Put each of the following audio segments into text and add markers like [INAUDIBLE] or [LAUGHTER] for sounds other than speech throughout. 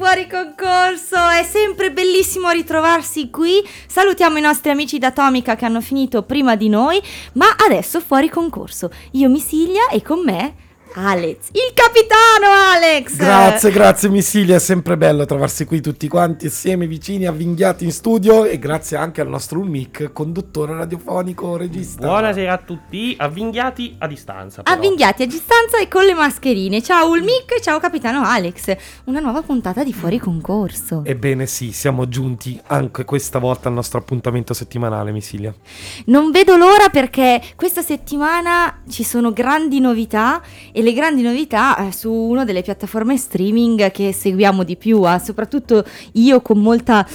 Fuori Concorso, è sempre bellissimo ritrovarsi qui. Salutiamo i nostri amici d'Atomica che hanno finito prima di noi, ma adesso Fuori Concorso. Io Misiglia e con me Alex, il capitano Alex! Grazie, grazie Missilia, è sempre bello trovarsi qui tutti quanti assieme, vicini, avvinghiati in studio e grazie anche al nostro Ulmic, conduttore radiofonico, regista. Buonasera a tutti, avvinghiati a distanza. Però. Avvinghiati a distanza e con le mascherine. Ciao Ulmic, ciao capitano Alex. Una nuova puntata di Fuori Concorso. Ebbene sì, siamo giunti anche questa volta al nostro appuntamento settimanale, Missilia. Non vedo l'ora perché questa settimana ci sono grandi novità e le grandi novità eh, su una delle piattaforme streaming che seguiamo di più, eh, soprattutto io con molta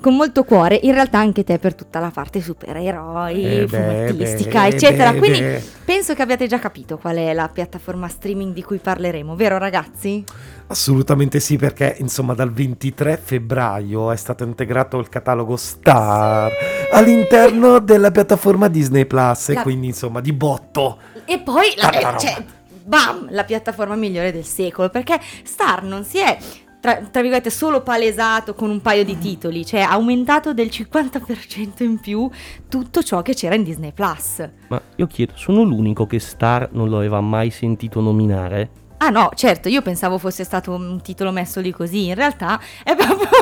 con molto cuore, in realtà anche te per tutta la parte supereroi, Eh fumettistica, beh, eccetera. beh, Quindi beh. penso che abbiate già capito qual è la piattaforma streaming di cui parleremo, vero ragazzi? Assolutamente sì, perché insomma dal 23 febbraio è stato integrato il catalogo Star all'interno della piattaforma Disney Plus e La- quindi insomma di botto. E poi la, cioè, bam, la piattaforma migliore del secolo, perché Star non si è tra, tra virgolette solo palesato con un paio di titoli, cioè ha aumentato del 50% in più tutto ciò che c'era in Disney Plus. Ma io chiedo, sono l'unico che Star non lo aveva mai sentito nominare? Ah no, certo, io pensavo fosse stato un titolo messo lì così, in realtà è proprio... [LAUGHS]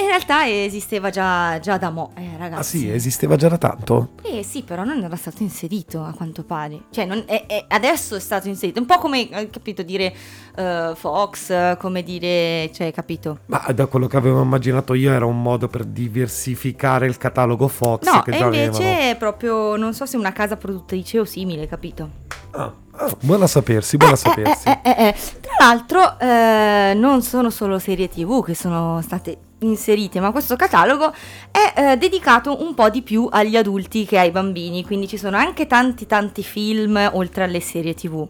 In realtà esisteva già, già da mo', eh, ragazzi. Ah sì, esisteva già da tanto? Eh sì, però non era stato inserito a quanto pare. Cioè, non- è- è- adesso è stato inserito. Un po' come, capito, dire eh, Fox, come dire, cioè, capito? Ma da quello che avevo immaginato io era un modo per diversificare il catalogo Fox No, e invece avevano. è proprio, non so se una casa produttrice o simile, capito? Ah, buona sapersi, buona sapersi. Eh, eh, eh, eh. Tra l'altro, eh, non sono solo serie TV che sono state inserite, ma questo catalogo è eh, dedicato un po' di più agli adulti che ai bambini, quindi ci sono anche tanti tanti film oltre alle serie TV.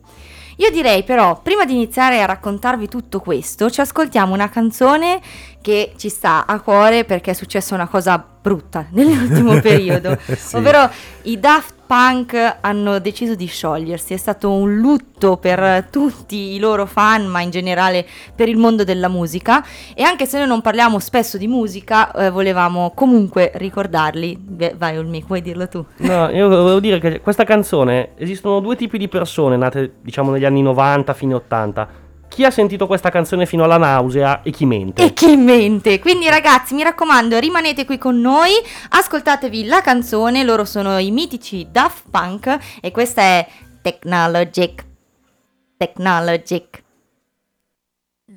Io direi però, prima di iniziare a raccontarvi tutto questo, ci ascoltiamo una canzone che ci sta a cuore perché è successa una cosa brutta nell'ultimo [LAUGHS] periodo, Sì. ovvero i Daft Punk hanno deciso di sciogliersi, è stato un lutto per tutti i loro fan, ma in generale per il mondo della musica e anche se noi non parliamo spesso di musica, eh, volevamo comunque ricordarli. Beh, Vai Olmi, vuoi dirlo tu? No, io volevo dire che questa canzone, esistono due tipi di persone nate, diciamo, negli anni 90, fine 80. Chi ha sentito questa canzone fino alla nausea e chi mente. E che in mente! Quindi ragazzi, mi raccomando, rimanete qui con noi, ascoltatevi la canzone, loro sono i mitici Daft Punk e questa è Technologic. Technologic.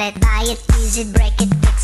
it, buy it, use it, break it,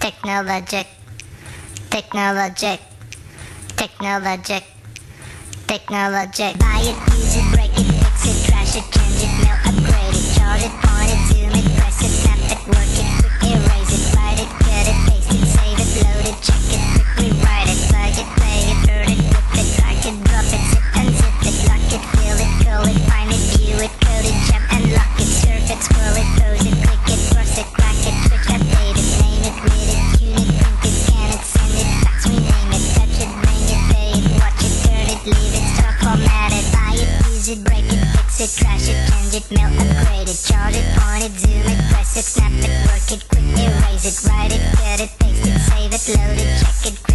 Technologic, technologic, technologic, technologic. Buy it, use it, break it, fix it, trash it, change it, melt, upgrade it, charge it, point it, zoom it, press it, snap it, work it, quick erase it, write it, cut it, paste it, save it, load it, check it, quick rewrite it, plug it, play it, burn it, rip it, drag it, drop it, zip unzip it, lock it, fill it, call it, find it, view it, code it, jump and lock it, surf it, scroll it, trash it, melt, upgrade it, charge it, point it, zoom it, press it, snap it, work it, quick erase it, write it, cut it, paste it, save it, load it, check it,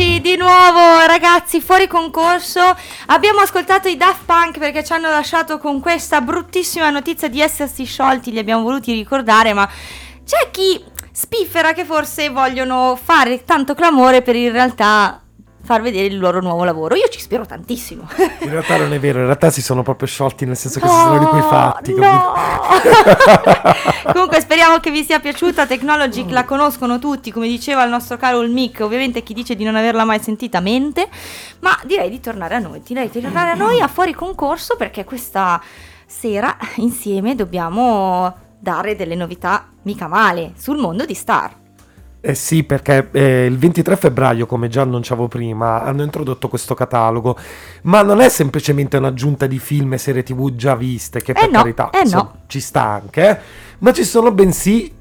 Eccoci di nuovo ragazzi fuori concorso. Abbiamo ascoltato i Daft Punk perché ci hanno lasciato con questa bruttissima notizia di essersi sciolti, li abbiamo voluti ricordare, ma c'è chi spiffera che forse vogliono fare tanto clamore per in realtà far vedere il loro nuovo lavoro. Io ci spero tantissimo. In realtà non è vero, in realtà si sono proprio sciolti, nel senso che si No, sono liquefatti. no. [LAUGHS] Comunque speriamo che vi sia piaciuta. Technologic la conoscono tutti, come diceva il nostro caro il Mick. Ovviamente chi dice di non averla mai sentita mente. Ma direi di tornare a noi. Direi di tornare a noi a fuori concorso perché questa sera insieme dobbiamo dare delle novità mica male sul mondo di Star. Eh sì, perché eh, il 23 febbraio, come già annunciavo prima, hanno introdotto questo catalogo, ma non è semplicemente un'aggiunta di film e serie tv già viste, che per no, carità eh no. insomma, ci sta anche, eh, ma ci sono bensì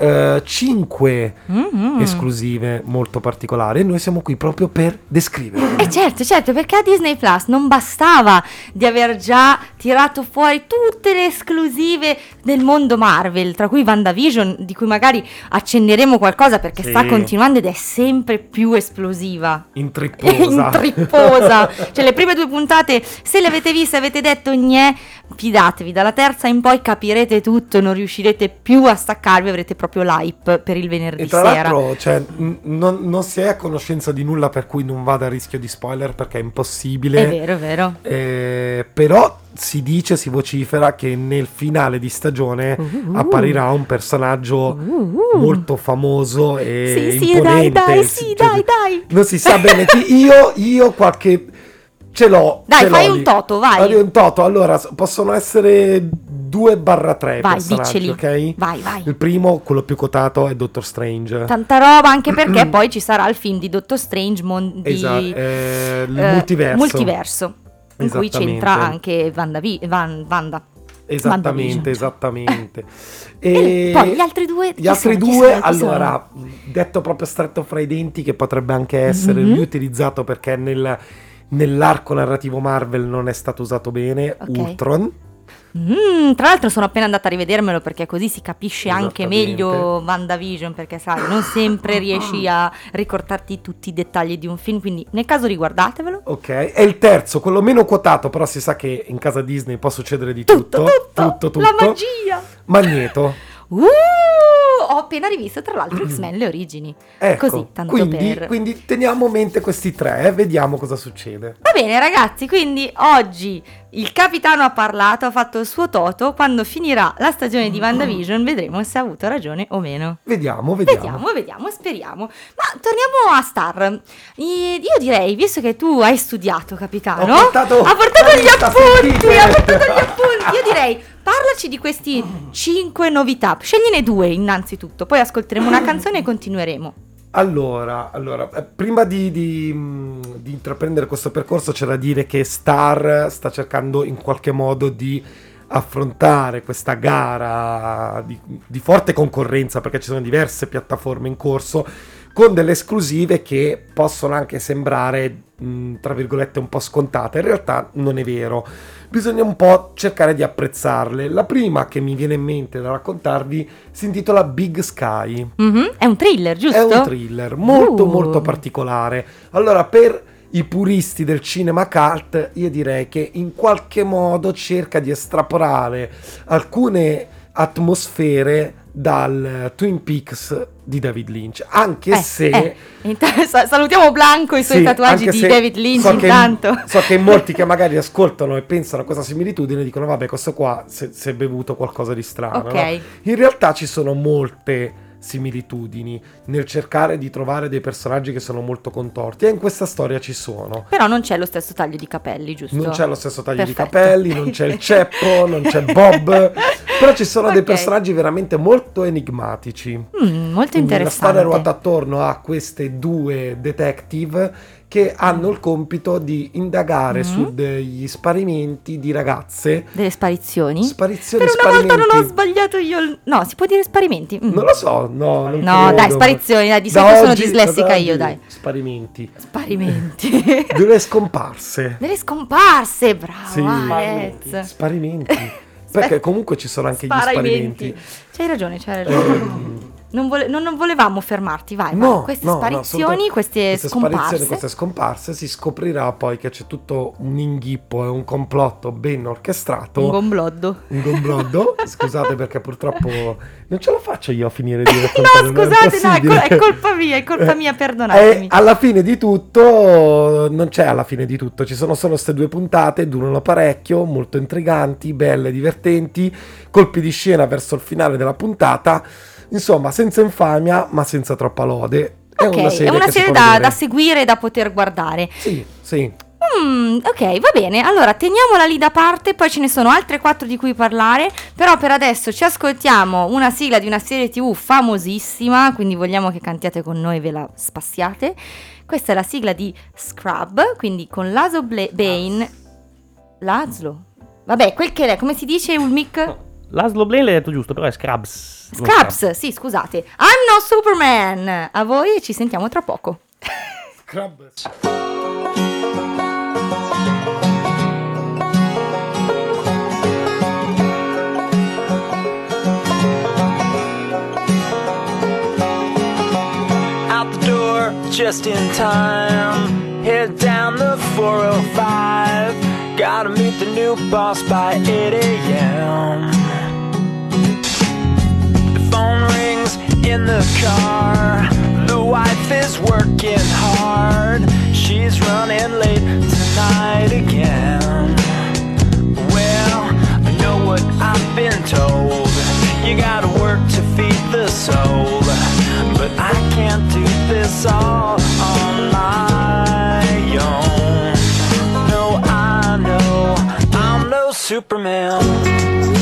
5 Mhm. esclusive molto particolari e noi siamo qui proprio per descriverle. E certo, certo, perché a Disney Plus non bastava di aver già tirato fuori tutte le esclusive del mondo Marvel, tra cui WandaVision, di cui magari accenneremo qualcosa perché Sì. sta continuando ed è sempre più esplosiva. [LAUGHS] Intripposa. [LAUGHS] Intripposa. cioè le prime due puntate, se le avete viste avete detto gnè, fidatevi, dalla terza in poi capirete tutto non riuscirete più a staccarvi, avrete proprio l'hype per il venerdì E tra sera. l'altro, cioè, n- non, non si è a conoscenza di nulla per cui non vada a rischio di spoiler perché è impossibile. È vero, è vero. Eh, però si dice, si vocifera che nel finale di stagione Uh. apparirà un personaggio Uh. molto famoso e Sì, sì, dai, imponente. dai, sì, Cioè, dai, dai. Non si sa bene chi. Io, io qualche. Ce l'ho. Dai, ce l'ho fai lì. un toto, vai. Fai un toto. Allora, possono essere 2 barra 3 Vai, dicceli. ok? Vai, vai. Il primo, quello più cotato, è Doctor Strange. Tanta roba anche perché [CLEARS THROAT] poi ci sarà il film di Doctor Strange mon- di Esatto, eh, il eh, multiverso. multiverso, in cui c'entra anche Wanda. Van, Wanda. Esattamente, esattamente. [LAUGHS] E poi gli altri due, Gli altri sono? Due, sono? Allora, detto proprio stretto fra i denti, che potrebbe anche essere Mhm. riutilizzato perché nel- nell'arco narrativo Marvel non è stato usato bene, Ok. Ultron. Mm, tra l'altro sono appena andata a rivedermelo perché così si capisce anche meglio WandaVision perché sai, non sempre [LAUGHS] riesci a ricordarti tutti i dettagli di un film, quindi nel caso riguardatevelo. Ok, e il terzo, quello meno quotato, però si sa che in casa Disney può succedere di Tutto, tutto. tutto, tutto, la tutto. magia. Magneto. [LAUGHS] Uh, ho appena rivisto tra l'altro [CLEARS THROAT] X-Men le origini. Ecco, Così, tanto quindi, per... quindi teniamo a mente questi tre e vediamo cosa succede. Va bene ragazzi, quindi oggi il capitano ha parlato, ha fatto il suo toto, quando finirà la stagione di WandaVision vedremo se ha avuto ragione o meno. Vediamo, vediamo. Vediamo, vediamo, speriamo. Ma torniamo a Star. Io direi, visto che tu hai studiato, capitano, Ho portato ha portato gli appunti, ha portato gli appunti. Io direi, parlaci di questi 5 novità. Scegliene due innanzitutto, poi ascolteremo una canzone e continueremo. Allora, allora, eh, prima di, di, mh, di intraprendere questo percorso c'è da dire che Star sta cercando in qualche modo di affrontare questa gara di, di forte concorrenza perché ci sono diverse piattaforme in corso con delle esclusive che possono anche sembrare mh, tra virgolette un po' scontate in realtà non è vero bisogna un po' cercare di apprezzarle la prima che mi viene in mente da raccontarvi si intitola Big Sky Mhm, È un thriller, giusto? è un thriller molto Uh. molto particolare. Allora, per i puristi del cinema cult, io direi che in qualche modo cerca di estrapolare alcune atmosfere dal Twin Peaks di David Lynch, anche Eh, se eh, salutiamo Blanco e i suoi sì, tatuaggi di David Lynch so che, intanto. so che molti che [LAUGHS] magari ascoltano e pensano a questa similitudine dicono vabbè questo qua si è bevuto qualcosa di strano. Ok. no? In realtà ci sono molte similitudini nel cercare di trovare dei personaggi che sono molto contorti e in questa storia ci sono. Però non c'è lo stesso taglio di capelli, giusto? Non c'è lo stesso taglio di Perfetto. capelli, non c'è il ceppo, non c'è Bob, però ci sono dei Ok. personaggi veramente molto enigmatici. Mm, molto Quindi la storia interessante. ruota attorno a queste due detective che hanno il compito di indagare Mhm. su degli sparimenti di ragazze. Delle sparizioni? Sparizioni, per una volta sparimenti. non ho sbagliato io. No, si può dire sparimenti? Mm. Non lo so, no, No, credo. dai, sparizioni, dai, di solito sono dislessica io, dai. Sparimenti. Sparimenti. [LAUGHS] Delle scomparse. Delle scomparse, bravo Sì. Alex. Sparimenti. Perché comunque ci sono anche gli Sparimenti. sparimenti. C'hai ragione, c'hai ragione. Ehm, Non, vole- non- non volevamo fermarti, vai. No, Queste no, no, sparizioni, assolutamente. queste, queste scomparse. sparizioni, queste scomparse, si scoprirà poi che c'è tutto un inghippo e un complotto ben orchestrato. Un gombloddo. un gombloddo. [LAUGHS] Scusate perché purtroppo non ce la faccio io a finire di [LAUGHS] No, raccontare. non è scusate, no, è, col- è colpa mia, è colpa mia, E perdonatemi. alla fine di tutto, non c'è alla fine di tutto, ci sono solo queste due puntate, durano parecchio, molto intriganti, belle, divertenti, colpi di scena verso il finale della puntata, insomma, senza infamia, ma senza troppa lode. È ok, una serie, è una serie da, da seguire e da poter guardare. Sì, sì. Mm, ok, va bene. Allora, teniamola lì da parte, poi ce ne sono altre quattro di cui parlare, però per adesso ci ascoltiamo una sigla di una serie TV famosissima, quindi vogliamo che cantiate con noi e ve la spassiate. Questa è la sigla di Scrub, quindi con Lazo Bla- Bane. Laszlo? Vabbè, quel che è, come si dice Ulmic? Laszlo Blaine l'hai detto giusto, però è Scrubs. Scraps, sì, scusate. I'm no Superman. A voi e ci sentiamo tra poco. out the door just in time. Head down the 405. Gotta meet the new boss by 8 a.m. in the car. The wife is working hard. She's running late tonight again. Well, I know what I've been told. You gotta work to feed the soul. But I can't do this all on my own. No, I know I'm no Superman.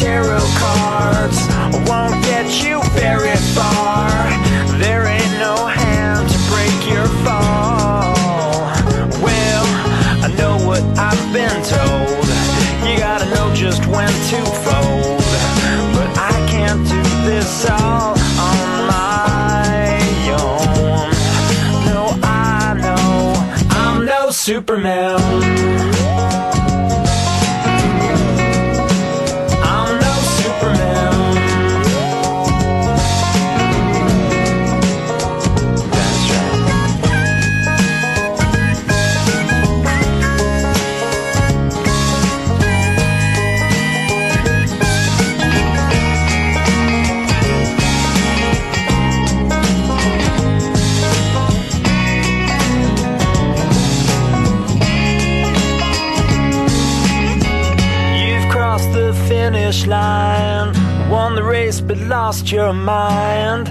Tarot cards won't get you very far. There ain't no hand to break your fall. Well, I know what I've been told. You gotta know just when to fold. But I can't do this all on my own. No, I know I'm no Superman. Lost your mind.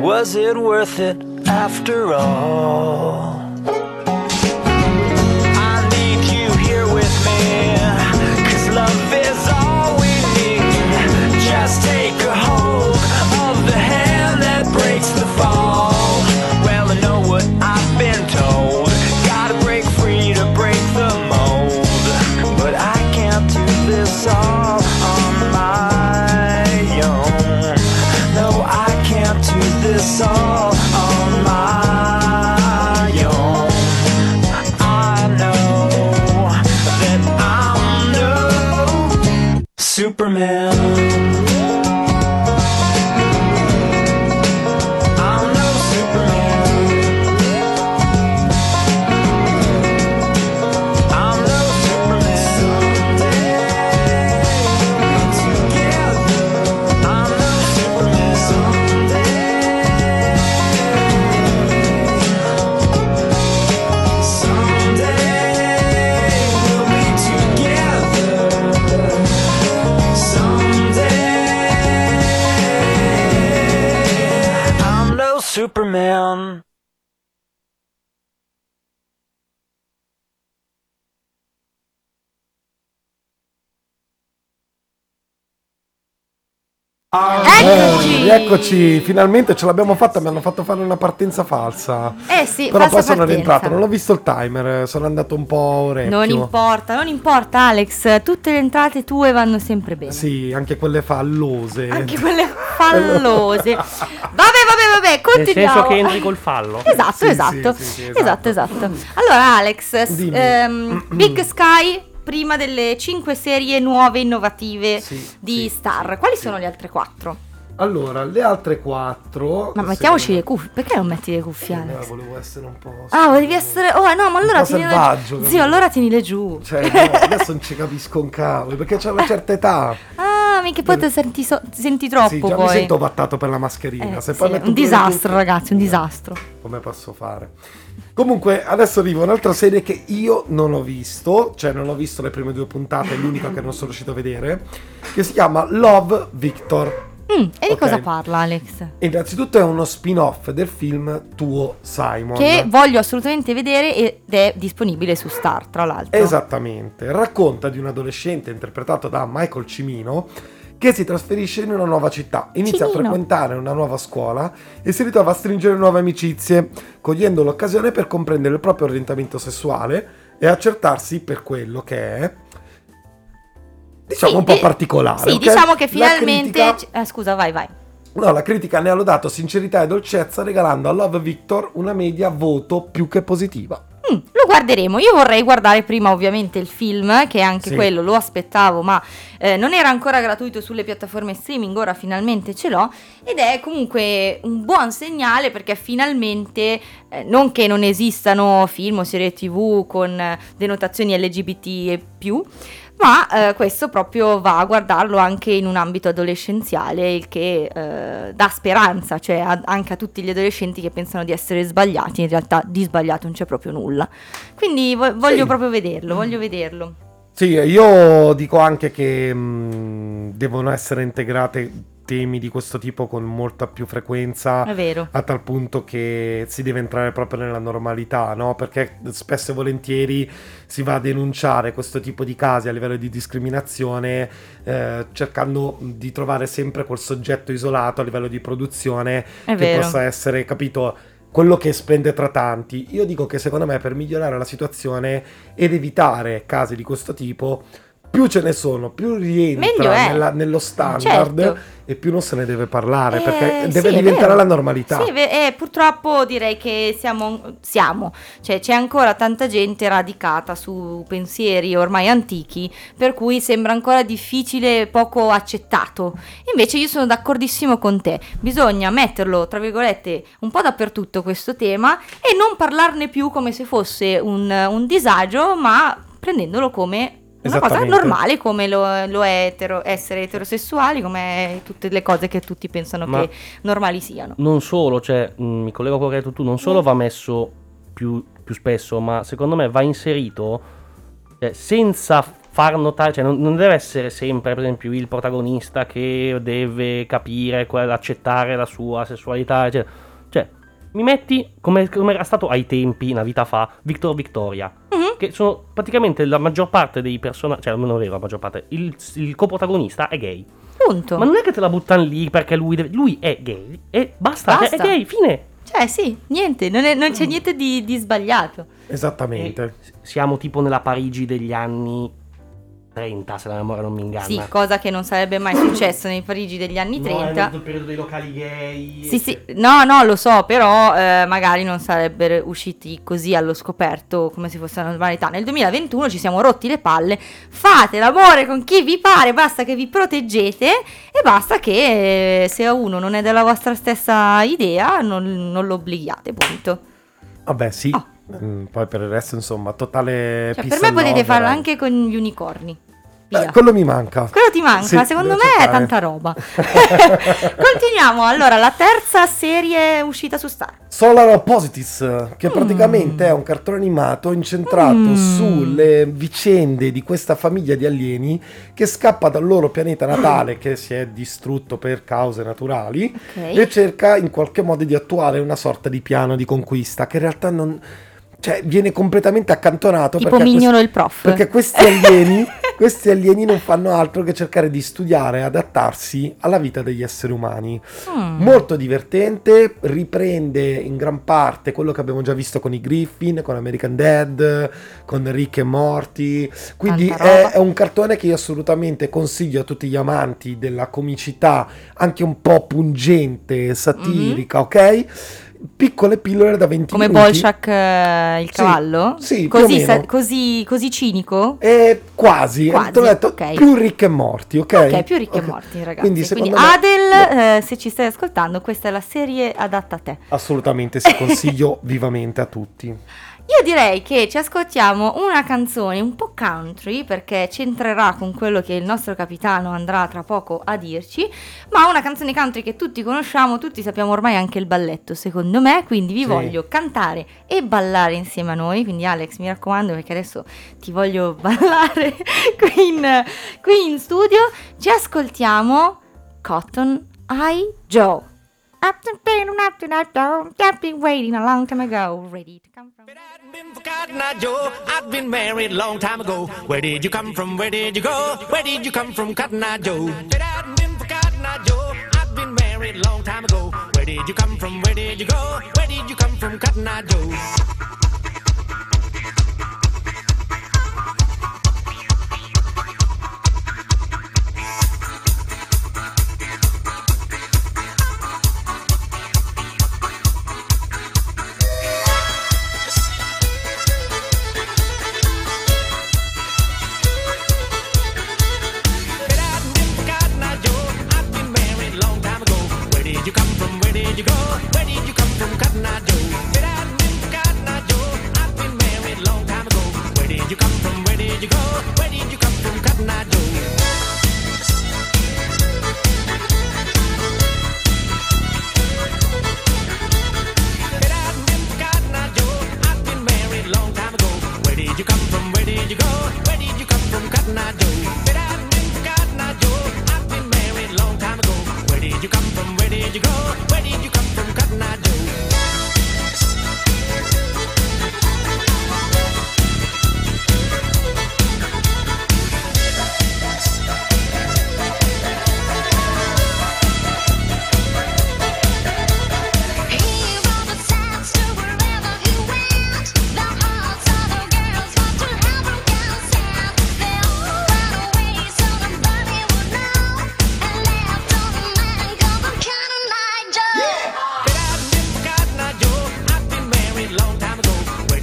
Was it worth it after all? Superman. Eccoci! Eccoci, finalmente ce l'abbiamo fatta, mi hanno fatto fare una partenza falsa. Eh sì, Però falsa poi sono partenza. rientrato, non ho visto il timer, sono andato un po' orecchio. Non importa, non importa Alex, tutte le entrate tue vanno sempre bene. Sì, anche quelle fallose. Anche [LAUGHS] quelle fallose. Vabbè, vabbè, vabbè, Nel continuiamo. senso che entri col fallo. [LAUGHS] Esatto, Sì, esatto. sì, sì, sì, esatto. esatto. esatto, Allora, Alex, ehm, [CLEARS THROAT] Big Sky, prima delle 5 serie nuove innovative Sì, di sì, Star. Quali sono le altre 4? Allora, le altre quattro. Ma mettiamoci le cuffie. Perché non metti le cuffie, Eh, Alex? volevo essere un po'. Ah, volevi essere. Oh, no, ma allora po' tienile. selvaggio, Zio, capito? allora tienile giù. Cioè, no, adesso non ci capisco un cavolo, perché c'è una certa età. Ah, mica poi ti senti, so- ti senti troppo sì, già poi. mi sento vattato per la mascherina. Eh, Se sì, poi metto un le disastro, cuffie- ragazzi, un disastro. Come posso fare? Comunque, adesso arriva un'altra serie che io non ho visto, cioè non ho visto le prime due puntate, è l'unica che non sono riuscito a vedere, che si chiama Love Victor. Mm, e di Ok. cosa parla, Alex? Innanzitutto è uno spin-off del film Tuo Simon. Che voglio assolutamente vedere ed è disponibile su Star, tra l'altro. Esattamente, racconta di un adolescente interpretato da Michael Cimino che si trasferisce in una nuova città, inizia Cimino. a frequentare una nuova scuola e si ritrova a stringere nuove amicizie, cogliendo l'occasione per comprendere il proprio orientamento sessuale e accertarsi per quello che è. Diciamo Sì, un po' particolare. Sì, ok? diciamo che finalmente. critica- eh, scusa, vai, vai. No, la critica ne ha lodato sincerità e dolcezza regalando a Love Victor una media voto più che positiva. Mm, lo guarderemo. Io vorrei guardare prima, ovviamente, il film, che anche Sì. quello lo aspettavo, ma eh, non era ancora gratuito sulle piattaforme streaming. Ora finalmente ce l'ho. Ed è comunque un buon segnale perché finalmente, eh, non che non esistano film o serie TV con eh, denotazioni LGBT e più. Ma eh, questo proprio va a guardarlo anche in un ambito adolescenziale, il che eh, dà speranza, cioè a- anche a tutti gli adolescenti che pensano di essere sbagliati, in realtà di sbagliato non c'è proprio nulla. Quindi vo- voglio Sì. proprio vederlo, voglio vederlo. Sì, io dico anche che mh, devono essere integrate temi di questo tipo con molta più frequenza. È vero. A tal punto che si deve entrare proprio nella normalità, no? Perché spesso e volentieri si va a denunciare questo tipo di casi a livello di discriminazione, eh, cercando di trovare sempre quel soggetto isolato a livello di produzione È che vero. possa essere, capito, quello che splende tra tanti. Io dico che secondo me per migliorare la situazione ed evitare casi di questo tipo più ce ne sono, più rientra nella- nello standard Certo. e più non se ne deve parlare Eh, perché sì, deve è diventare la normalità. Sì, eh, purtroppo direi che siamo, siamo, cioè c'è ancora tanta gente radicata su pensieri ormai antichi, per cui sembra ancora difficile, poco accettato. Invece io sono d'accordissimo con te, bisogna metterlo, tra virgolette, un po' dappertutto questo tema e non parlarne più come se fosse un, un disagio, ma prendendolo come... Una cosa normale come lo, lo è etero- essere eterosessuali, come tutte le cose che tutti pensano Ma- che normali siano. Non solo, cioè, mh, mi collego a quello che hai detto tu, non solo va messo più, più spesso, ma secondo me va inserito cioè, senza far notare, cioè non, non deve essere sempre, per esempio, il protagonista che deve capire, accettare la sua sessualità, eccetera. Cioè, mi metti come, come era stato ai tempi, una vita fa, Victor Victoria. Che sono praticamente la maggior parte dei personaggi, cioè è vero la maggior parte, il, il coprotagonista è gay. Punto. Ma non è che te la buttano lì perché lui, deve- lui è gay e basta, Basta. è gay, fine. Cioè, sì, niente, non, è- non c'è niente di, di sbagliato. Esattamente. E s- siamo tipo nella Parigi degli anni 30, se la memoria non mi inganna. Sì, cosa che non sarebbe mai successo nei Parigi degli anni No, è 30. il periodo dei locali gay. Sì, sì, no, no, lo so, però eh, magari non sarebbero usciti così allo scoperto come se fosse una normalità. Nel 2021 ci siamo rotti le palle, fate l'amore con chi vi pare, basta che vi proteggete e basta che eh, se uno non è della vostra stessa idea non, non lo obblighiate, punto. Vabbè, sì. Oh. Mm, poi per il resto, insomma, totale Cioè, per me potete farlo anche con gli unicorni. Eh, Via. quello mi manca. Quello ti manca, Sì, secondo me è cercare. tanta roba. [LAUGHS] Continuiamo, allora, la terza serie uscita su Star. Solar Opposites, che Mm. praticamente è un cartone animato incentrato Mm. sulle vicende di questa famiglia di alieni che scappa dal loro pianeta natale che si è distrutto per cause naturali Ok. e cerca in qualche modo di attuare una sorta di piano di conquista che in realtà non... cioè viene completamente accantonato Tipo perché Mignolo quest- il prof. perché questi alieni, [LAUGHS] questi alieni non fanno altro che cercare di studiare e adattarsi alla vita degli esseri umani. Mm. Molto divertente, riprende in gran parte quello che abbiamo già visto con i Griffin, con American Dad, con Rick e Morty. Quindi è, è un cartone che io assolutamente consiglio a tutti gli amanti della comicità, anche un po' pungente, satirica, ok? Piccole pillole da 20 Come minuti. Bolshak eh, il Sì, cavallo? sì, o così, sa- così, così cinico? Eh, quasi, Quasi, te l'ho detto, ok. più Rick e Morty, ok? Ok, più ricchi Ok. e morti, ragazzi. Quindi, Quindi, me- Adel, eh, se ci stai ascoltando, questa è la serie adatta a te. Assolutamente si consiglio [LAUGHS] vivamente a tutti. Io direi che ci ascoltiamo una canzone un po' country perché c'entrerà con quello che il nostro capitano andrà tra poco a dirci, ma una canzone country che tutti conosciamo, tutti sappiamo ormai anche il balletto, secondo me, quindi vi Sì. voglio cantare e ballare insieme a noi, quindi Alex mi raccomando perché adesso ti voglio [LAUGHS] ballare qui in, qui in studio, ci ascoltiamo Cotton Eye Joe. I've been I've been waiting a long time ago, ready to come from. But I've been for Cotton Eye Joe. I've been married a long time ago. Where did you come from? Where did you go? Where did you come from, Cotton Eye Joe? I've been for Cotton Eye Joe. I've been married a long time ago. Where did you come from? Where did you go? Where did you come from, Cotton Eye Joe?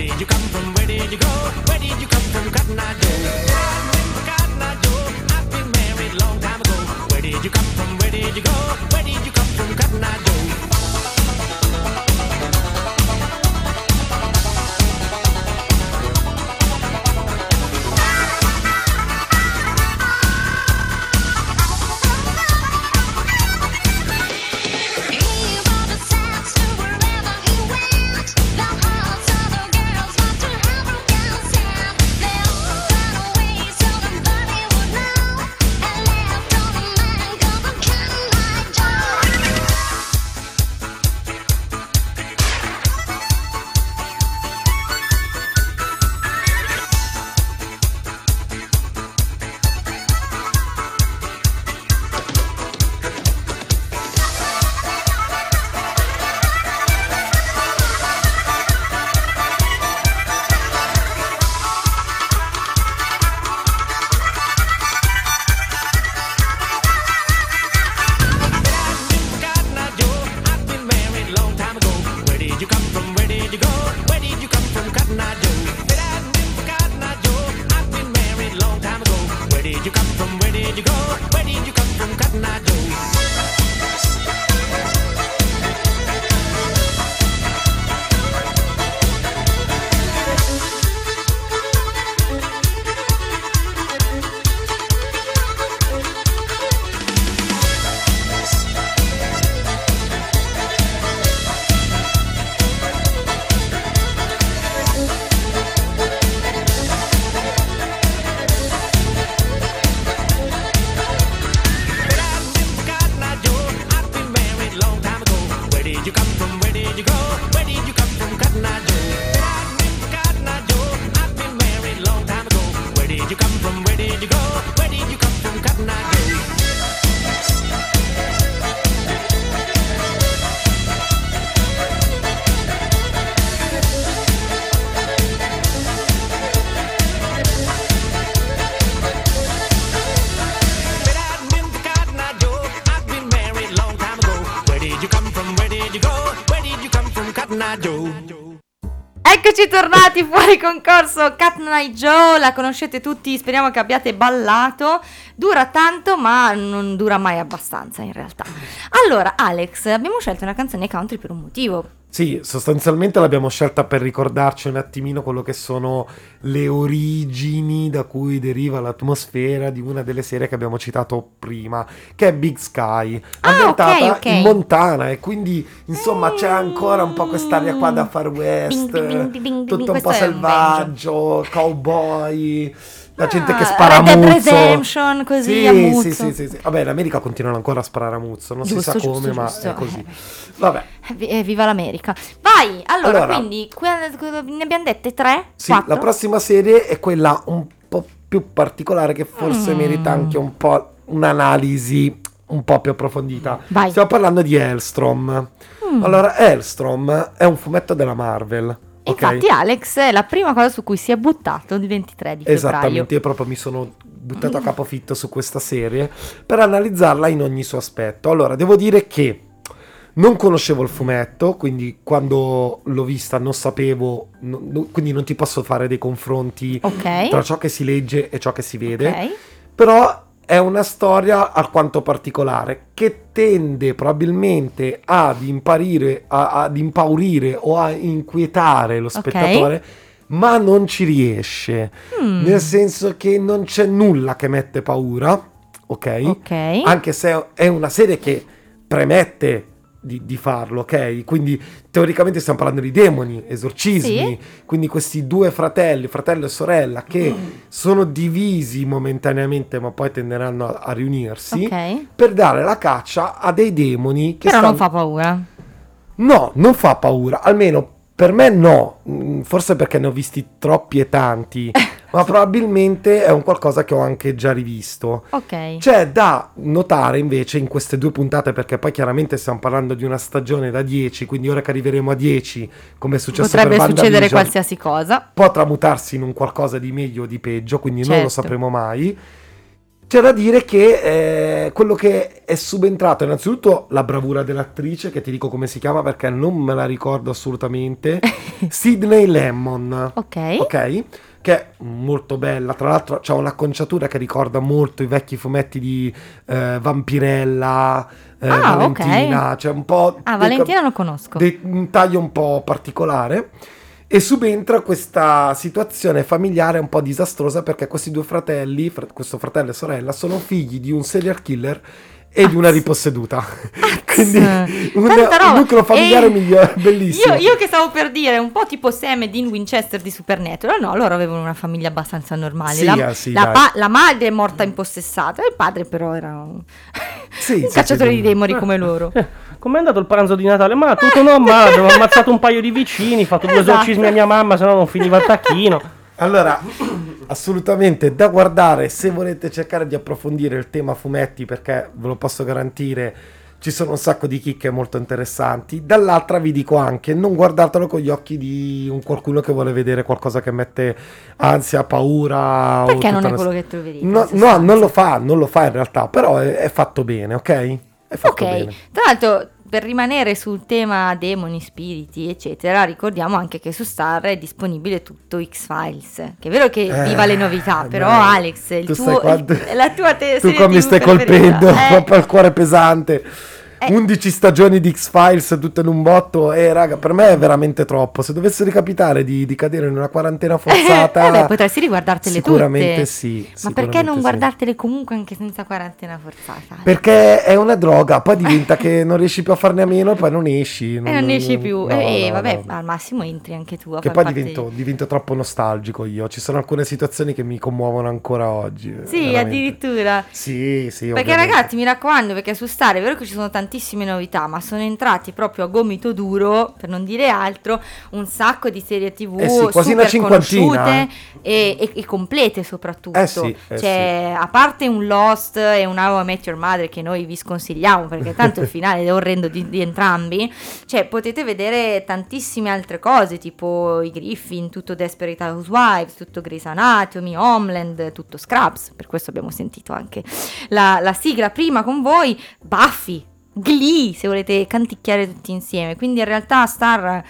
did you come from? Where did you go? Where did you come from? Cotton Eye Joe. Cotton Eye Joe. I've been married long time ago. Where did you come from? Where did you go? Where did you come from? Cotton Eye Joe. Concorso Cat Night Joe, la conoscete tutti, speriamo che abbiate ballato. Dura tanto, ma non dura mai abbastanza in realtà. Allora, Alex, abbiamo scelto una canzone country per un motivo. Sì, sostanzialmente l'abbiamo scelta per ricordarci un attimino quello che sono le origini da cui deriva l'atmosfera di una delle serie che abbiamo citato prima, che è Big Sky, Ah, ambientata ok, ok. in Montana e quindi insomma c'è ancora un po' quest'aria qua da Far West, Bing, bing, bing, tutto un po' selvaggio, cowboy, la gente che Ah, spara a Red muzzo. Redemption, così, sì, a sì, muzzo. sì, sì, sì. Vabbè, in America continuano ancora a sparare a muzzo, non Giusto, si sa come, giusto, ma è così. Vabbè. Eh, eh, viva l'America. Vai, allora, Allora. quindi ne abbiamo dette tre? Sì, Quattro? la prossima serie è quella un po' più particolare che forse Mm. merita anche un po' un'analisi un po' più approfondita. Vai. Stiamo parlando di Hellstrom. Mm. Allora, Hellstrom è un fumetto della Marvel. Ok? Infatti Alex è la prima cosa su cui si è buttato il 23 di febbraio. Esattamente, io proprio mi sono buttato a capofitto su questa serie per analizzarla in ogni suo aspetto. Allora, devo dire che non conoscevo il fumetto, quindi quando l'ho vista non sapevo, no- no- quindi non ti posso fare dei confronti Ok. tra ciò che si legge e ciò che si vede. Ok. Però è una storia alquanto particolare che tende probabilmente ad imparire, a- ad impaurire o a inquietare lo spettatore, ma non ci riesce. Mm. Nel senso che non c'è nulla che mette paura, ok? Ok. Anche se è una serie che premette di, di farlo, ok? Quindi teoricamente stiamo parlando di demoni, esorcismi, quindi questi due fratelli, fratello e sorella, che [CLEARS THROAT] sono divisi momentaneamente, ma poi tenderanno a, a riunirsi Ok. per dare la caccia a dei demoni che Però non stanno- fa paura. No, non fa paura, almeno per me no, Mm, forse perché ne ho visti troppi e tanti, [LAUGHS] ma probabilmente è un qualcosa che ho anche già rivisto. Ok. C'è da notare invece in queste due puntate, perché poi chiaramente stiamo parlando di una stagione da 10, quindi ora che arriveremo a 10, come è successo Potrebbe per succedere WandaVision, qualsiasi cosa. può tramutarsi in un qualcosa di meglio o di peggio, quindi non lo Certo. sapremo mai. C'è da dire che eh, quello che è subentrato, innanzitutto la bravura dell'attrice, che ti dico come si chiama perché non me la ricordo assolutamente, [LAUGHS] Sidney Lemon. Ok. Ok? Che è molto bella, tra l'altro c'ha un'acconciatura che ricorda molto i vecchi fumetti di eh, Vampirella, eh, Ah, Valentina, c'è un po'... Ah, dei- Valentina lo conosco. dei- un taglio un po' particolare. E subentra questa situazione familiare un po' disastrosa perché questi due fratelli, fr- questo fratello e sorella, sono figli di un serial killer e di una riposseduta. Quindi un, un nucleo familiare E migliore, bellissimo. Io, io che stavo per dire, un po' tipo Sam e Dean Winchester di Supernatural, no, loro avevano una famiglia abbastanza normale. Sì, la, eh, sì, la pa- la madre è morta impossessata, il padre però era un, [LAUGHS] Sì, un sì, cacciatore sì, di demoni come loro. Eh, Com'è andato il pranzo di Natale? Ma tutto normale, avevo ammazzato un paio di vicini, fatto due Esatto. esorcismi a mia mamma, se no non finiva il tacchino. Allora, assolutamente da guardare se volete cercare di approfondire il tema fumetti, perché ve lo posso garantire, ci sono un sacco di chicche molto interessanti. Dall'altra vi dico anche, non guardatelo con gli occhi di un qualcuno che vuole vedere qualcosa che mette ansia, paura. Perché non è una- quello che vedi? No, no, non lo fa, non lo fa in realtà, però è, è fatto bene, ok? È fatto Ok, bene. tra l'altro per rimanere sul tema demoni, spiriti, eccetera, ricordiamo anche che su Star è disponibile tutto X-Files. Che è vero che Eh, viva le novità, però dai, Alex, il tu tuo, quanto- [LAUGHS] la tua te- Tu qua mi stai preferita. colpendo, Eh, [LAUGHS] il cuore pesante. Eh. 11 stagioni di X-Files tutte in un botto e raga, per me è veramente troppo. Se dovesse ricapitare di, di cadere in una quarantena [LAUGHS] forzata, eh beh, potresti riguardartele sicuramente tutte. sì. Ma perché sicuramente non sì. guardartele comunque anche senza quarantena forzata? Perché è una droga, poi diventa che non riesci più a farne a meno e poi non esci. E non esci più. no, e no, vabbè, no. al massimo entri anche tu Che poi divento, di- divento troppo nostalgico io. Ci sono alcune situazioni che mi commuovono ancora oggi. Sì, veramente. addirittura. Sì, sì. Perché ovviamente. ragazzi, mi raccomando, perché su Star è vero che ci sono tantissime novità, ma sono entrati proprio a gomito duro, per non dire altro, un sacco di serie TV Eh sì, quasi una super cinquantina, conosciute e, e- e complete soprattutto. Eh sì, eh cioè, a parte un Lost e un How I Met Your Mother che noi vi sconsigliamo perché tanto il [LAUGHS] finale è orrendo di, di entrambi, cioè potete vedere tantissime altre cose, tipo i Griffin, tutto Desperate Housewives, tutto Grey's Anatomy, Homeland, tutto Scrubs, per questo abbiamo sentito anche la, la sigla prima con voi, Buffy, Glee, se volete canticchiare tutti insieme. Quindi in realtà Star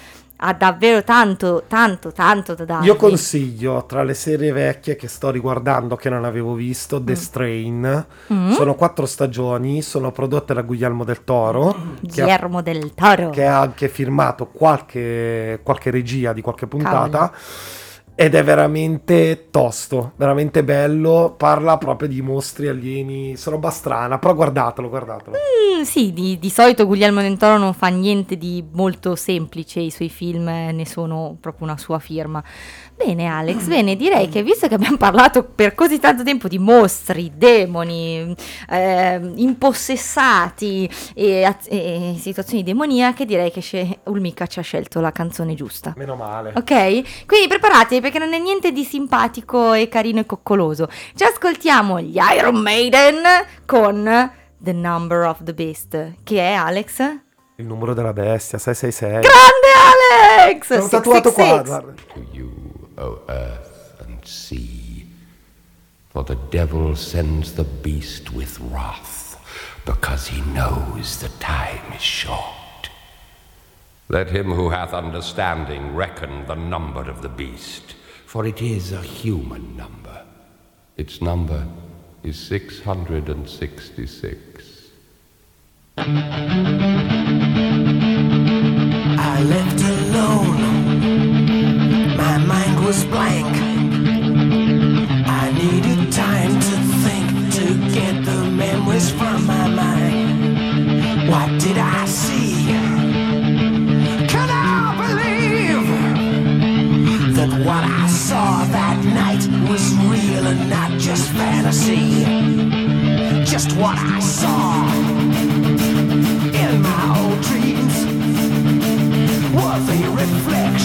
ha davvero tanto, tanto, tanto da dare. Io consiglio tra le serie vecchie che sto riguardando che non avevo visto The Strain. Mm. Sono quattro stagioni, sono prodotte da Guglielmo del Toro, ha, Guillermo del Toro. che ha anche firmato qualche, qualche regia di qualche puntata. Cavolo. Ed è veramente tosto, veramente bello. Parla proprio di mostri alieni. Sono roba strana, però guardatelo, guardatelo. Mm, sì, di, di solito Guglielmo del non fa niente di molto semplice, i suoi film eh, ne sono proprio una sua firma. Bene Alex, bene, direi che visto che abbiamo parlato per così tanto tempo di mostri, demoni, eh, impossessati e, e situazioni demoniache, direi che Ulmica ci ha scelto la canzone giusta. Meno male. Ok? Quindi preparatevi perché non è niente di simpatico e carino e coccoloso. Ci ascoltiamo gli Iron Maiden con The Number of the Beast, che è Alex? Grande Il numero della bestia, 666. Alex! Sono tatuato qua, 666. guarda. O earth and sea. For the devil sends the beast with wrath, because he knows the time is short. Let him who hath understanding reckon the number of the beast, for it is a human number. Its number is 666. I left alone. Was blank. I needed time to think to get the memories from my mind. What did I see? Can I believe that what I saw that night was real and not just fantasy? Just what I saw in my old dreams were the reflections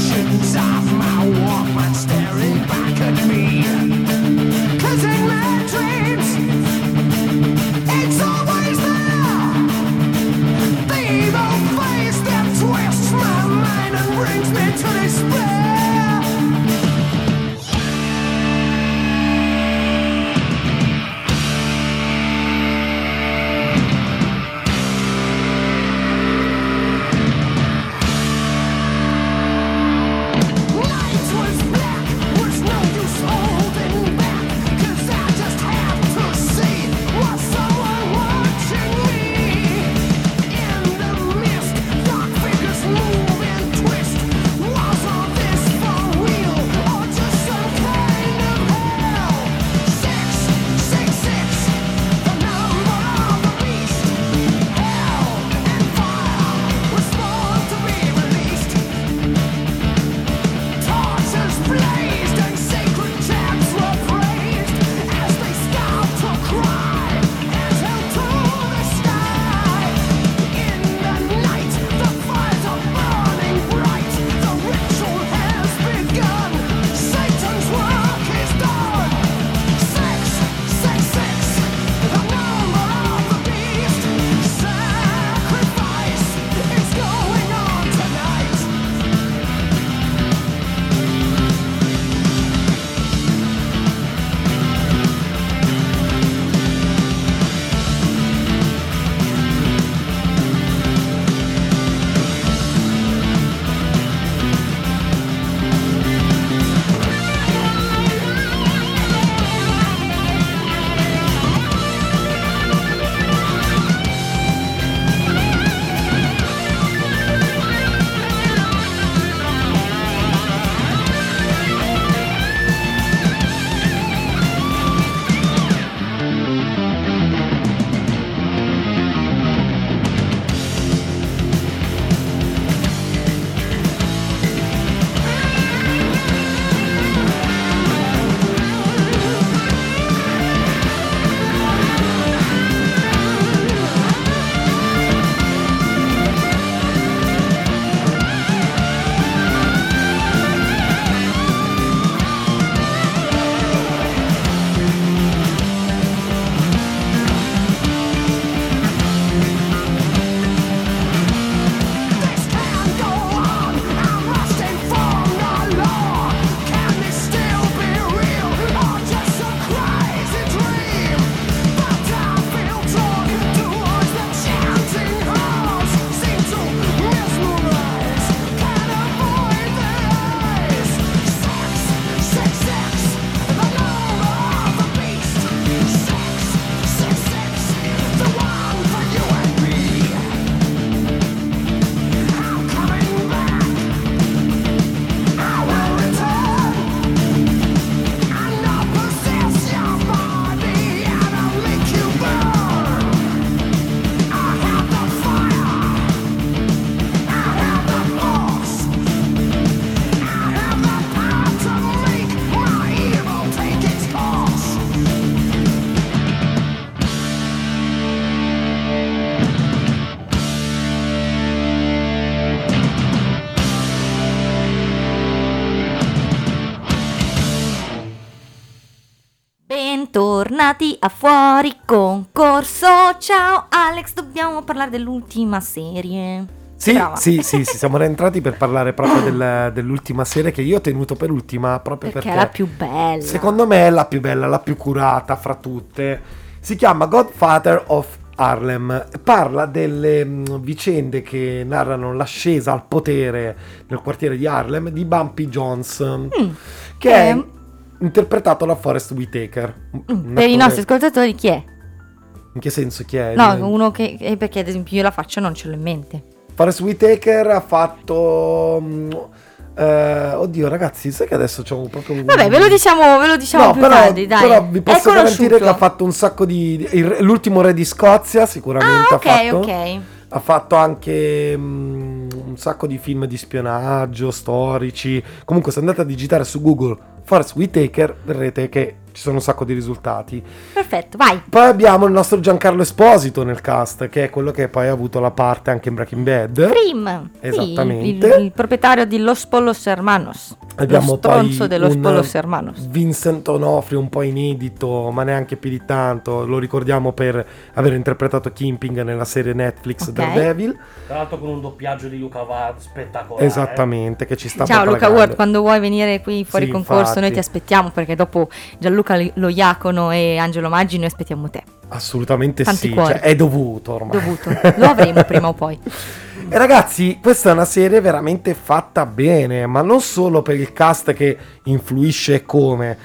bentornati a Fuori Concorso. Ciao Alex, dobbiamo parlare dell'ultima serie. Sì, sì, sì, [LAUGHS] sì, siamo rientrati per parlare proprio del- dell'ultima serie che io ho tenuto per ultima proprio Perché perché, è la più bella. secondo me è la più bella, la più curata fra tutte. Si chiama Godfather of Harlem. Parla delle mh, vicende che narrano l'ascesa al potere nel quartiere di Harlem di Bumpy Jones, che è Eh. Interpretato da Forrest Whitaker. Mm, Per i nostri ascoltatori chi è? In che senso chi è? No, uno che... eh, perché ad esempio io la faccio non ce l'ho in mente. Forrest Whitaker ha fatto. mm, eh, oddio, ragazzi, sai che adesso c'ho proprio un. Vabbè, ve lo diciamo, ve lo diciamo No, più però, tardi, dai. però vi posso è garantire che ha fatto un sacco di. il l'ultimo re di Scozia, sicuramente. Ah, ok, ha fatto. ok. Ha fatto anche mm, un sacco di film di spionaggio, storici. Comunque, se andate a digitare su Google Forrest Whitaker, vedrete che ci sono un sacco di risultati. Perfetto, vai. Poi abbiamo il nostro Giancarlo Esposito nel cast, che è quello che poi ha avuto la parte anche in Breaking Bad. Prim. sì, Esattamente. il, il proprietario di Los Polos Hermanos. Abbiamo lo stronzo poi de Los un Polos Hermanos. Vincent Onofrio un po' inedito, ma neanche più di tanto. Lo ricordiamo per aver interpretato Kimping nella serie Netflix Ok. Daredevil. Tra l'altro con un doppiaggio di Luca Ward spettacolare. Esattamente, che ci sta Ciao Luca Ward, quando vuoi venire qui fuori Sì, concorso infatti. noi ti aspettiamo perché dopo Gianluca Lo Iacono e Angelo Maggi noi aspettiamo te. Assolutamente Tanti sì, cioè, è dovuto ormai. Dovuto. Lo avremo prima o poi. [LAUGHS] E ragazzi, questa è una serie veramente fatta bene, ma non solo per il cast che influisce come,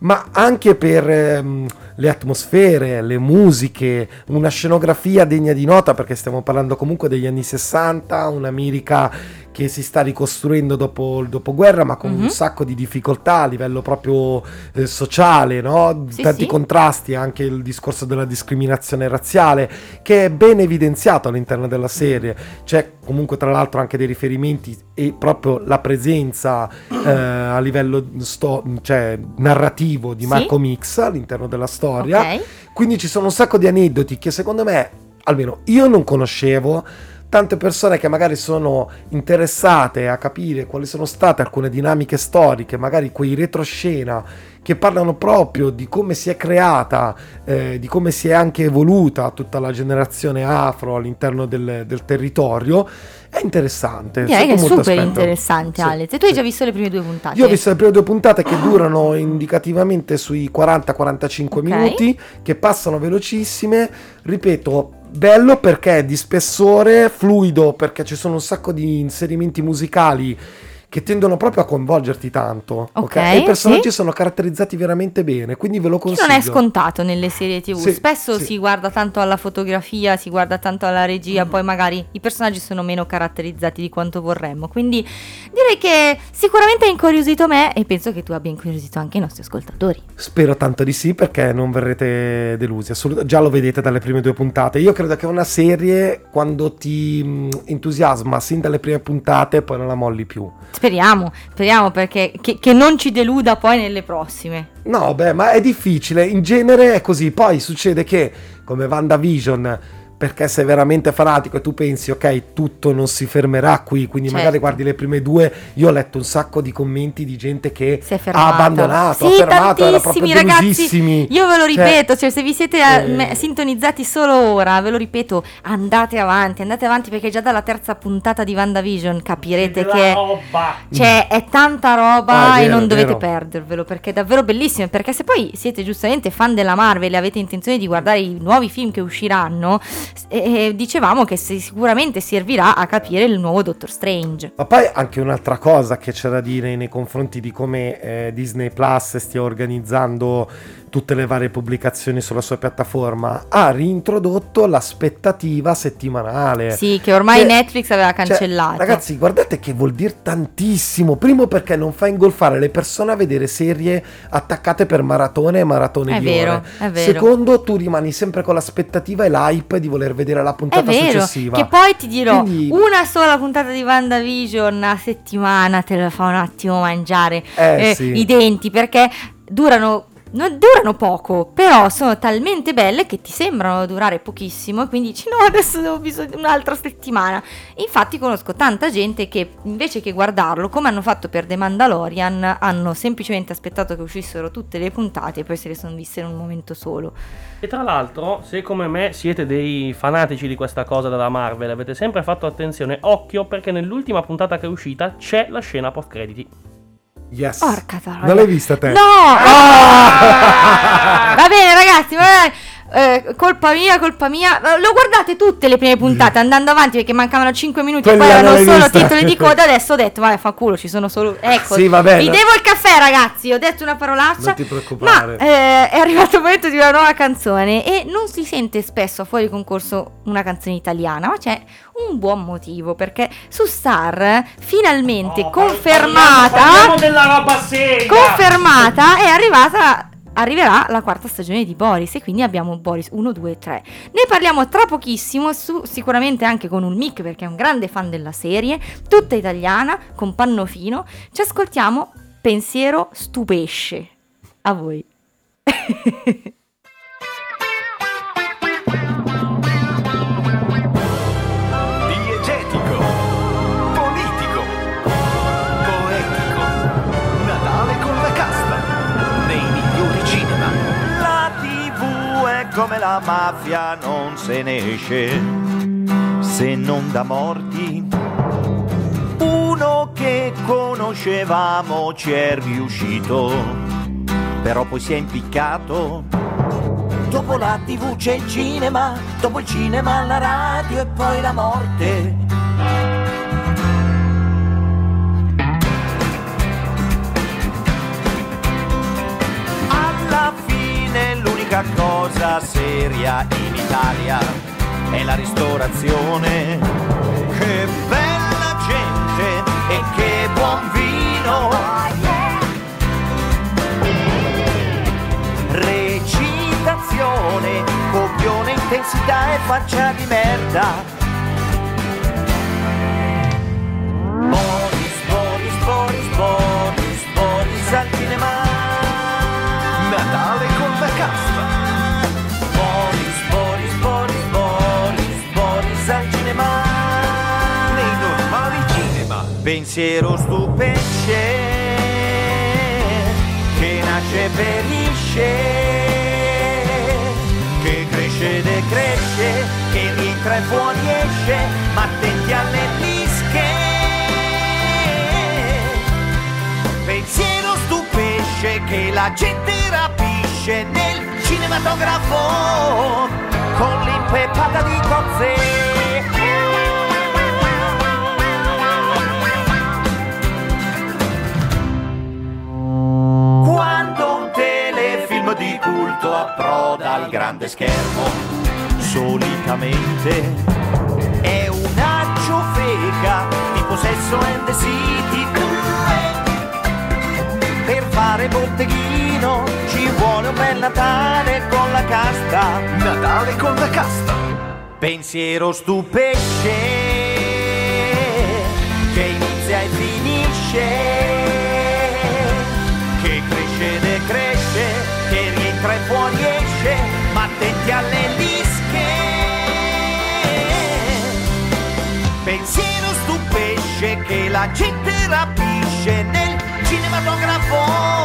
ma anche per ehm, le atmosfere, le musiche, una scenografia degna di nota, perché stiamo parlando comunque degli anni 60, un'America che si sta ricostruendo dopo il dopoguerra, ma con Mhm. un sacco di difficoltà a livello proprio eh, sociale, no? Sì, tanti sì. contrasti, anche il discorso della discriminazione razziale, che è ben evidenziato all'interno della serie. C'è comunque tra l'altro anche dei riferimenti e proprio la presenza eh, a livello sto- cioè, narrativo di Sì. Marco Mix all'interno della storia. Ok. Quindi ci sono un sacco di aneddoti che secondo me, almeno io non conoscevo. Tante persone che magari sono interessate a capire quali sono state alcune dinamiche storiche, magari quei retroscena che parlano proprio di come si è creata, eh, di come si è anche evoluta tutta la generazione afro all'interno del, del territorio, è interessante. Direi che è super aspetto. interessante Sì, Alex. E tu hai sì. già visto le prime due puntate? Io ho visto le prime due puntate che durano indicativamente sui 40-45 Ok. minuti, che passano velocissime. Ripeto, bello perché è di spessore, fluido perché ci sono un sacco di inserimenti musicali che tendono proprio a coinvolgerti tanto. Ok, E i personaggi sì. sono caratterizzati veramente bene, quindi ve lo Che consiglio. non è scontato nelle serie tv. Sì, Spesso sì. si guarda tanto alla fotografia, si guarda tanto alla regia, poi magari i personaggi sono meno caratterizzati di quanto vorremmo. Quindi direi che sicuramente ha incuriosito me e penso che tu abbia incuriosito anche i nostri ascoltatori. Spero tanto di sì perché non verrete delusi, assolut- già lo vedete dalle prime due puntate. Io credo che una serie quando ti mh, entusiasma sin dalle prime puntate poi non la molli più. Speriamo, speriamo perché che, che non ci deluda poi nelle prossime. No, beh, ma è difficile, in genere è così. Poi succede che come WandaVision perché sei veramente fanatico e tu pensi ok tutto non si fermerà qui quindi Certo. magari guardi le prime due io ho letto un sacco di commenti di gente che Si è fermata. ha abbandonato ha Sì, fermato era proprio tantissimi ragazzi. Io ve lo Cioè, ripeto, cioè, se vi siete eh, eh, me- sintonizzati solo ora, ve lo ripeto, andate avanti, andate avanti perché già dalla terza puntata di WandaVision capirete che roba. Cioè, è tanta roba Ah, è e vero, non è dovete perdervelo perché è davvero bellissimo. Perché se poi siete giustamente fan della Marvel e avete intenzione di guardare i nuovi film che usciranno, eh, dicevamo che si- sicuramente servirà a capire il nuovo Doctor Strange. Ma poi anche un'altra cosa che c'è da dire nei confronti di come eh, Disney Plus stia organizzando tutte le varie pubblicazioni sulla sua piattaforma, ha reintrodotto l'aspettativa settimanale. Sì, che ormai Che- Netflix aveva Cioè, cancellato. ragazzi, guardate che vuol dire tantissimo. Primo perché non fa ingolfare le persone a vedere serie attaccate per maratone e maratone È di vero, ore. è vero. Secondo, tu rimani sempre con l'aspettativa e l'hype di voler vedere la È puntata vero, successiva. che poi ti dirò, Quindi- una sola puntata di WandaVision a settimana te la fa un attimo mangiare Eh, eh, sì. i denti perché durano non durano poco, però sono talmente belle che ti sembrano durare pochissimo e quindi dici no, adesso ho bisogno di un'altra settimana. Infatti conosco tanta gente che invece che guardarlo, come hanno fatto per The Mandalorian, hanno semplicemente aspettato che uscissero tutte le puntate e poi se le sono viste in un momento solo. E tra l'altro, se come me siete dei fanatici di questa cosa della Marvel, avete sempre fatto attenzione, occhio perché nell'ultima puntata che è uscita c'è la scena post crediti. Yes. Porca troia. Non l'hai vista te? No! Ah! Va bene ragazzi, va bene. Eh, colpa mia, colpa mia. Lo guardate tutte le prime puntate andando avanti perché mancavano 5 minuti e Quella poi erano solo vista. titoli di coda. [LAUGHS] Adesso ho detto, vabbè, fa culo, ci sono solo. Ecco, Sì, va bene. vi devo il caffè, ragazzi. Ho detto una parolaccia. Non ti preoccupare. Ma eh, è arrivato il momento di una nuova canzone e non si sente spesso fuori concorso una canzone italiana, ma c'è un buon motivo perché su Star finalmente confermata Parliamo della roba seria! confermata è arrivata arriverà la quarta stagione di Boris e quindi abbiamo Boris 1, 2 3 ne parliamo tra pochissimo su, sicuramente anche con un mic perché è un grande fan della serie tutta italiana con Pannofino. Ci ascoltiamo Pensiero stupesce. A voi [LAUGHS] come la mafia, non se ne esce, se non da morti. Uno che conoscevamo ci è riuscito, però poi si è impiccato. Dopo la tv c'è il cinema, dopo il cinema la radio e poi la morte. L'unica cosa seria in Italia è la ristorazione. Che bella gente e che buon vino. Recitazione, copione, intensità e faccia di merda. Pensiero stupesce che nasce e perisce, che cresce e decresce, che rientra e fuori esce, ma attenti alle lische. Pensiero stupesce che la gente rapisce nel cinematografo con l'impeppata di cozze. Culto approda al grande schermo, solitamente è una ciofeca tipo Sesso and the City. Per fare botteghino ci vuole un bel Natale con la casta. Natale con la casta. Pensiero stupesce che inizia e finisce, la gente rapisce nel cinematografo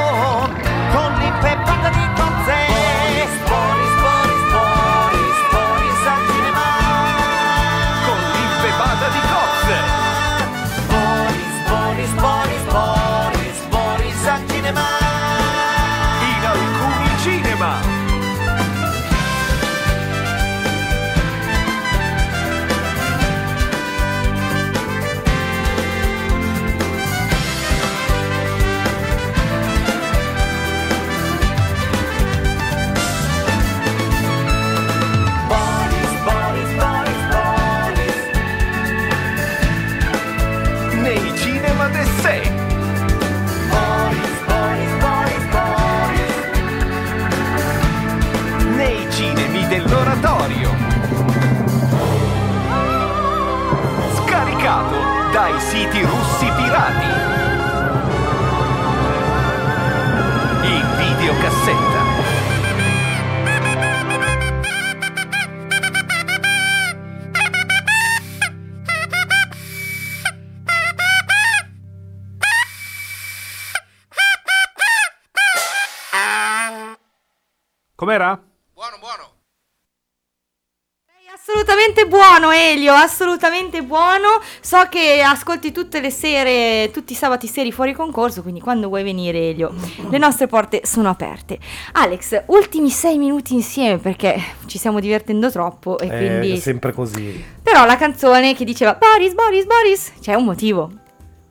Elio, assolutamente buono. So che ascolti tutte le sere, tutti i sabati seri fuori concorso, quindi quando vuoi venire Elio, le nostre porte sono aperte. Alex, ultimi sei minuti insieme perché ci stiamo divertendo troppo e È quindi... sempre così. Però la canzone che diceva Boris, Boris, Boris, c'è un motivo.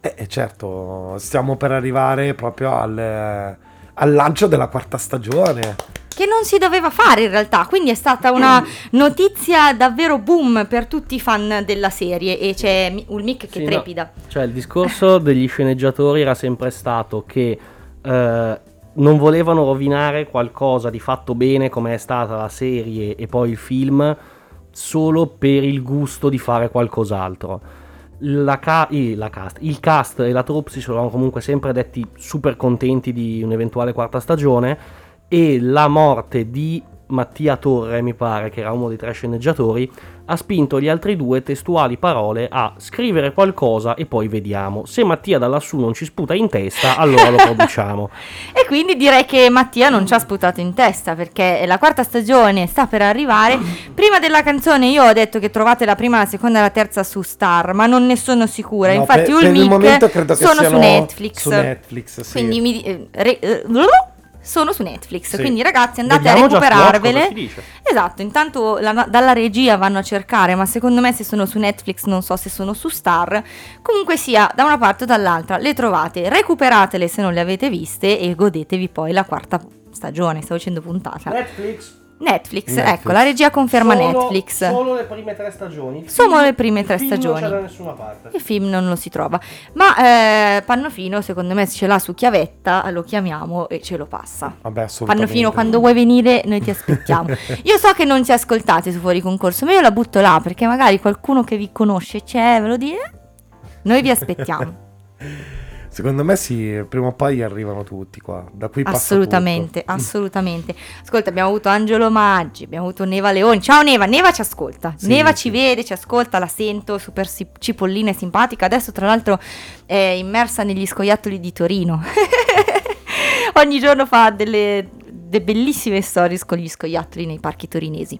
Eh, eh, certo, stiamo per arrivare proprio al, al lancio della quarta stagione. Che non si doveva fare in realtà, quindi è stata una notizia davvero boom per tutti i fan della serie e c'è Mi- Ulmic che Sì, no. trepida. Cioè, il discorso [LAUGHS] degli sceneggiatori era sempre stato che eh, non volevano rovinare qualcosa di fatto bene come è stata la serie e poi il film solo per il gusto di fare qualcos'altro. La ca- la cast- il cast e la troupe si sono comunque sempre detti super contenti di un'eventuale quarta stagione e la morte di Mattia Torre, mi pare, che era uno dei tre sceneggiatori, ha spinto gli altri due testuali parole a scrivere qualcosa e poi vediamo. Se Mattia da lassù non ci sputa in testa, allora lo produciamo. [LAUGHS] E quindi direi che Mattia non ci ha sputato in testa perché la quarta stagione sta per arrivare. Prima della canzone io ho detto che trovate la prima, la seconda e la terza su Star, ma non ne sono sicura. No, Infatti per, per il momento credo che sono su Netflix. Su Netflix, sì. Quindi mi eh, re- eh, sono su Netflix, Sì. quindi ragazzi andate Vediamo a recuperarvele. Esatto, intanto la- dalla regia vanno a cercare, ma secondo me se sono su Netflix non so se sono su Star. Comunque sia, da una parte o dall'altra le trovate, recuperatele se non le avete viste e godetevi poi la quarta stagione, stavo dicendo puntata. Netflix. Netflix, Netflix. ecco, la regia conferma Solo- Netflix. Solo le prime tre stagioni. Solo le prime tre stagioni. Non c'è da nessuna parte. Il film non lo si trova, ma eh, Pannofino secondo me ce l'ha su chiavetta, lo chiamiamo e ce lo passa. Vabbè, assolutamente. Pannofino, quando vuoi venire, noi ti aspettiamo. [LAUGHS] io so che non ci ascoltate su fuori concorso, ma io la butto là perché magari qualcuno che vi conosce c'è, ve lo dire? Noi vi aspettiamo. [LAUGHS] Secondo me sì, prima o poi arrivano tutti qua. Da qui assolutamente, tutto. assolutamente. Ascolta, abbiamo avuto Angelo Maggi, abbiamo avuto Neva Leoni. Ciao Neva, Neva ci ascolta. Sì, Neva sì. ci vede, ci ascolta, la sento, super si- cipollina e simpatica. Adesso tra l'altro è immersa negli scoiattoli di Torino. [LAUGHS] Ogni giorno fa delle, de bellissime stories con gli scoiattoli nei parchi torinesi.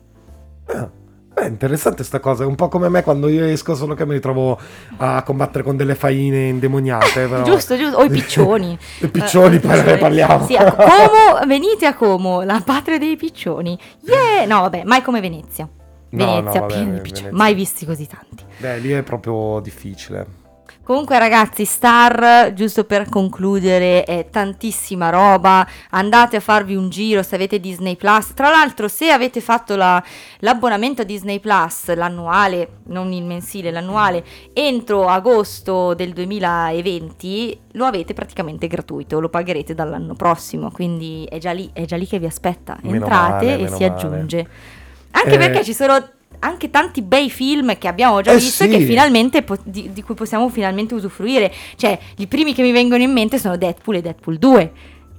Ah, Beh, interessante sta cosa. È un po' come me quando io esco, solo che mi ritrovo a combattere con delle faine indemoniate. [LAUGHS] Però... Giusto, giusto. O i piccioni. [LAUGHS] I piccioni, poi ne parliamo. Sì, ecco, [LAUGHS] Como, venite a Como, la patria dei piccioni. Yeah! No, vabbè, mai come Venezia. No, Venezia, no, vabbè, di piccioni. Venezia. Mai visti così tanti. Beh, lì è proprio difficile. Comunque ragazzi, Star, giusto per concludere, è tantissima roba, andate a farvi un giro se avete Disney Plus. Tra l'altro se avete fatto la- l'abbonamento a Disney Plus, l'annuale, non il mensile, l'annuale, entro agosto del 2020, lo avete praticamente gratuito, lo pagherete dall'anno prossimo, quindi è già lì, è già lì che vi aspetta. Entrate male, e si male. aggiunge. Anche Eh, perché ci sono anche tanti bei film che abbiamo già Eh visto e sì. che finalmente po- di, di cui possiamo finalmente usufruire. Cioè, i primi che mi vengono in mente sono Deadpool e Deadpool 2.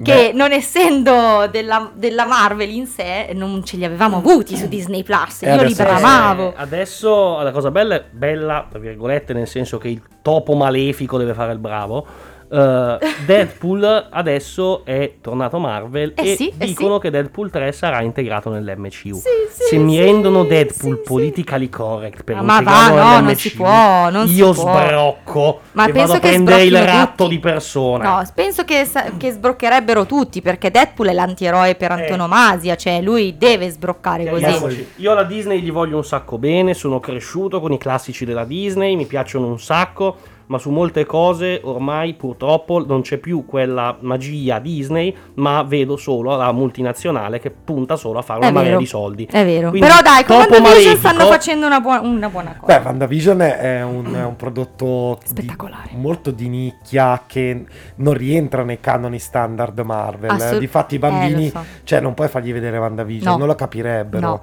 Che Beh. non essendo della, della Marvel in sé, non ce li avevamo avuti su Disney Plus. E Io li bramavo. Eh, adesso la cosa bella è bella, tra virgolette, nel senso che il topo malefico deve fare il bravo. Eh, Deadpool adesso è tornato Marvel Eh e sì, eh dicono che Deadpool 3 sarà integrato nell'MCU. Sì, sì, Se mi sì, rendono sì, Deadpool sì. politically correct per Ah, ma va, no, non si può, non si io può. sbrocco Ma e penso vado a prendere il ratto tutti. di persona. No, penso che, che sbroccherebbero tutti perché Deadpool è l'antieroe per antonomasia, cioè lui deve sbroccare così. Io alla Disney gli voglio un sacco bene, sono cresciuto con i classici della Disney, mi piacciono un sacco, ma su molte cose ormai purtroppo non c'è più quella magia Disney, ma vedo solo la multinazionale che punta solo a fare una marea di soldi. È vero. Quindi, Però dai, con WandaVision stanno facendo una, buona- una buona cosa. Beh, WandaVision è un, è un prodotto di- Spettacolare. molto di nicchia che non rientra nei canoni standard Marvel. Assolut- Difatti i Eh, bambini, lo so. cioè non puoi fargli vedere WandaVision, No. non lo capirebbero. No.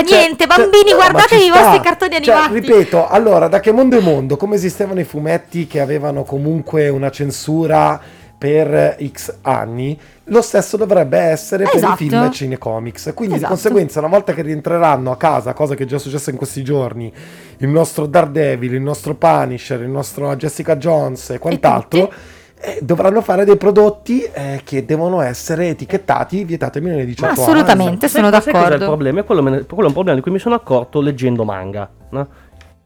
Fa Cioè- niente, cioè- bambini, ma guardatevi i vostri cartoni Cioè, animati. ripeto, allora, da che mondo è mondo, come esistevano i fumetti che avevano comunque una censura per X anni, lo stesso dovrebbe essere per Esatto. i film e cinecomics. Quindi Esatto. di conseguenza, una volta che rientreranno a casa, cosa che è già successa in questi giorni, il nostro Daredevil, il nostro Punisher, il nostro Jessica Jones e quant'altro. tutti? Eh, dovranno fare dei prodotti eh, che devono essere etichettati vietati ai minori di 18 Ma anni. assolutamente, Sai- sono sai cos'è il d'accordo. problema? Quello, me ne- quello è un problema di cui mi sono accorto leggendo manga. no?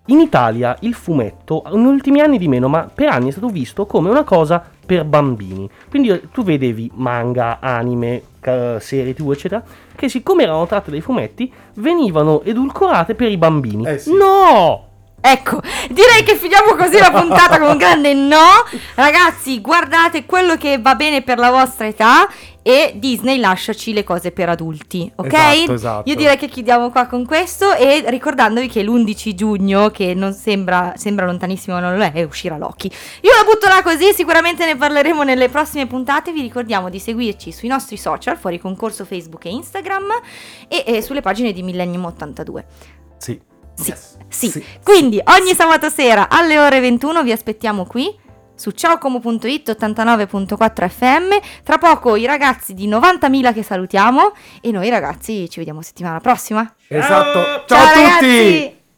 In Italia il fumetto, negli ultimi anni di meno, ma per anni è stato visto come una cosa per bambini. Quindi eh, tu vedevi manga, anime, serie tv, eccetera, che siccome erano tratte dai fumetti, venivano edulcorate per i bambini. Eh sì. No! Ecco, direi che finiamo così la puntata con un grande no. Ragazzi, guardate quello che va bene per la vostra età e Disney lasciaci le cose per adulti, ok? Esatto, esatto. Io direi che chiudiamo qua con questo e ricordandovi che l'11 giugno, che non sembra, sembra lontanissimo, ma non lo è, uscirà Loki. Io la butto là così, sicuramente ne parleremo nelle prossime puntate. Vi ricordiamo di seguirci sui nostri social, fuori concorso Facebook e Instagram e, e sulle pagine di Millennium 82. Sì. Sì, Yes. Sì. Sì. Quindi ogni sabato sera alle ore 21 vi aspettiamo qui su ciaocomo.it 89.4 FM. Tra poco i ragazzi di 90.000 che salutiamo e noi ragazzi ci vediamo settimana prossima. Esatto. Ciao, Ciao, a tutti! ragazzi!